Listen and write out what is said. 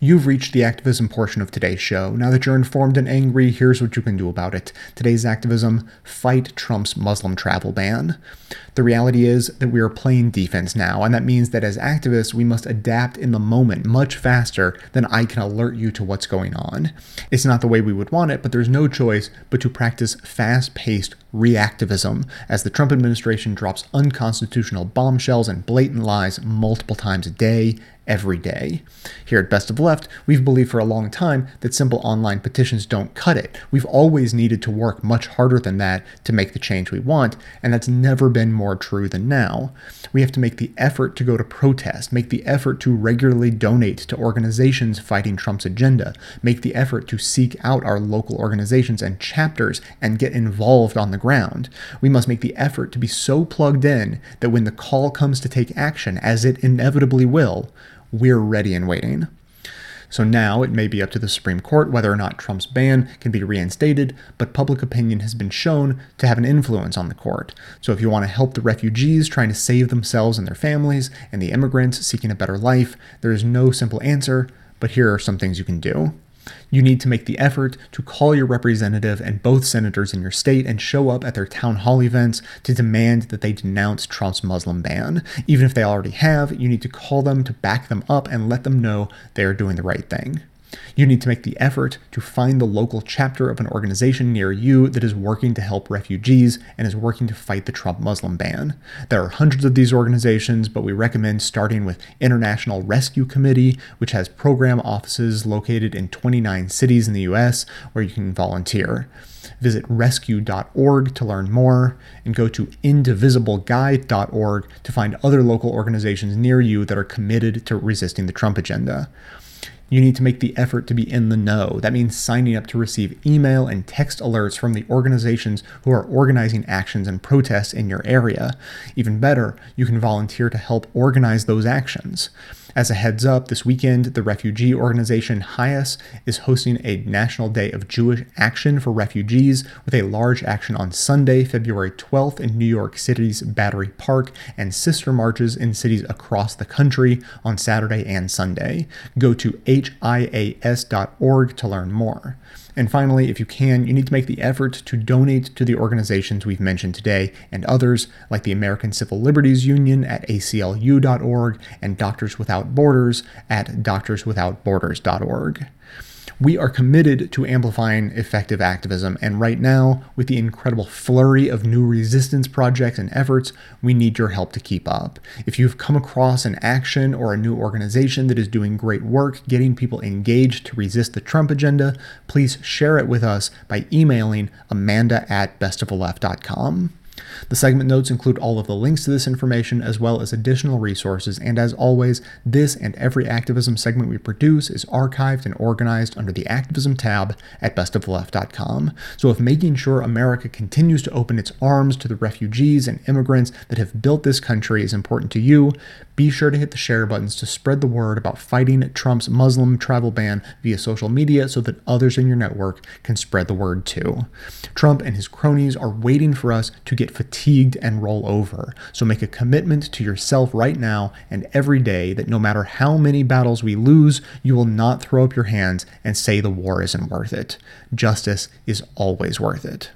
You've reached the activism portion of today's show. Now that you're informed and angry, here's what you can do about it. Today's activism fight Trump's Muslim travel ban. The reality is that we are playing defense now, and that means that as activists, we must adapt in the moment much faster than I can alert you to what's going on. It's not the way we would want it, but there's no choice but to practice fast paced reactivism as the Trump administration drops unconstitutional bombshells and blatant lies multiple times a day every day. Here at Best of Left, we've believed for a long time that simple online petitions don't cut it. We've always needed to work much harder than that to make the change we want, and that's never been more true than now. We have to make the effort to go to protest, make the effort to regularly donate to organizations fighting Trump's agenda, make the effort to seek out our local organizations and chapters and get involved on the ground. We must make the effort to be so plugged in that when the call comes to take action, as it inevitably will, we're ready and waiting. So now it may be up to the Supreme Court whether or not Trump's ban can be reinstated, but public opinion has been shown to have an influence on the court. So if you want to help the refugees trying to save themselves and their families, and the immigrants seeking a better life, there is no simple answer, but here are some things you can do. You need to make the effort to call your representative and both senators in your state and show up at their town hall events to demand that they denounce Trump's Muslim ban. Even if they already have, you need to call them to back them up and let them know they are doing the right thing. You need to make the effort to find the local chapter of an organization near you that is working to help refugees and is working to fight the Trump Muslim ban. There are hundreds of these organizations, but we recommend starting with International Rescue Committee, which has program offices located in 29 cities in the US where you can volunteer. Visit rescue.org to learn more, and go to indivisibleguide.org to find other local organizations near you that are committed to resisting the Trump agenda. You need to make the effort to be in the know. That means signing up to receive email and text alerts from the organizations who are organizing actions and protests in your area. Even better, you can volunteer to help organize those actions. As a heads up, this weekend, the refugee organization HIAS is hosting a National Day of Jewish Action for Refugees with a large action on Sunday, February 12th in New York City's Battery Park and sister marches in cities across the country on Saturday and Sunday. Go to hias.org to learn more. And finally, if you can, you need to make the effort to donate to the organizations we've mentioned today and others, like the American Civil Liberties Union at aclu.org and Doctors Without Borders at doctorswithoutborders.org. We are committed to amplifying effective activism, and right now, with the incredible flurry of new resistance projects and efforts, we need your help to keep up. If you've come across an action or a new organization that is doing great work getting people engaged to resist the Trump agenda, please share it with us by emailing amanda at bestoftheleft.com. The segment notes include all of the links to this information as well as additional resources, and as always, this and every activism segment we produce is archived and organized under the Activism tab at bestoftheleft.com. So if making sure America continues to open its arms to the refugees and immigrants that have built this country is important to you, be sure to hit the share buttons to spread the word about fighting Trump's Muslim travel ban via social media so that others in your network can spread the word too. Trump and his cronies are waiting for us to get fatigued and roll over. So make a commitment to yourself right now and every day that no matter how many battles we lose, you will not throw up your hands and say the war isn't worth it. Justice is always worth it.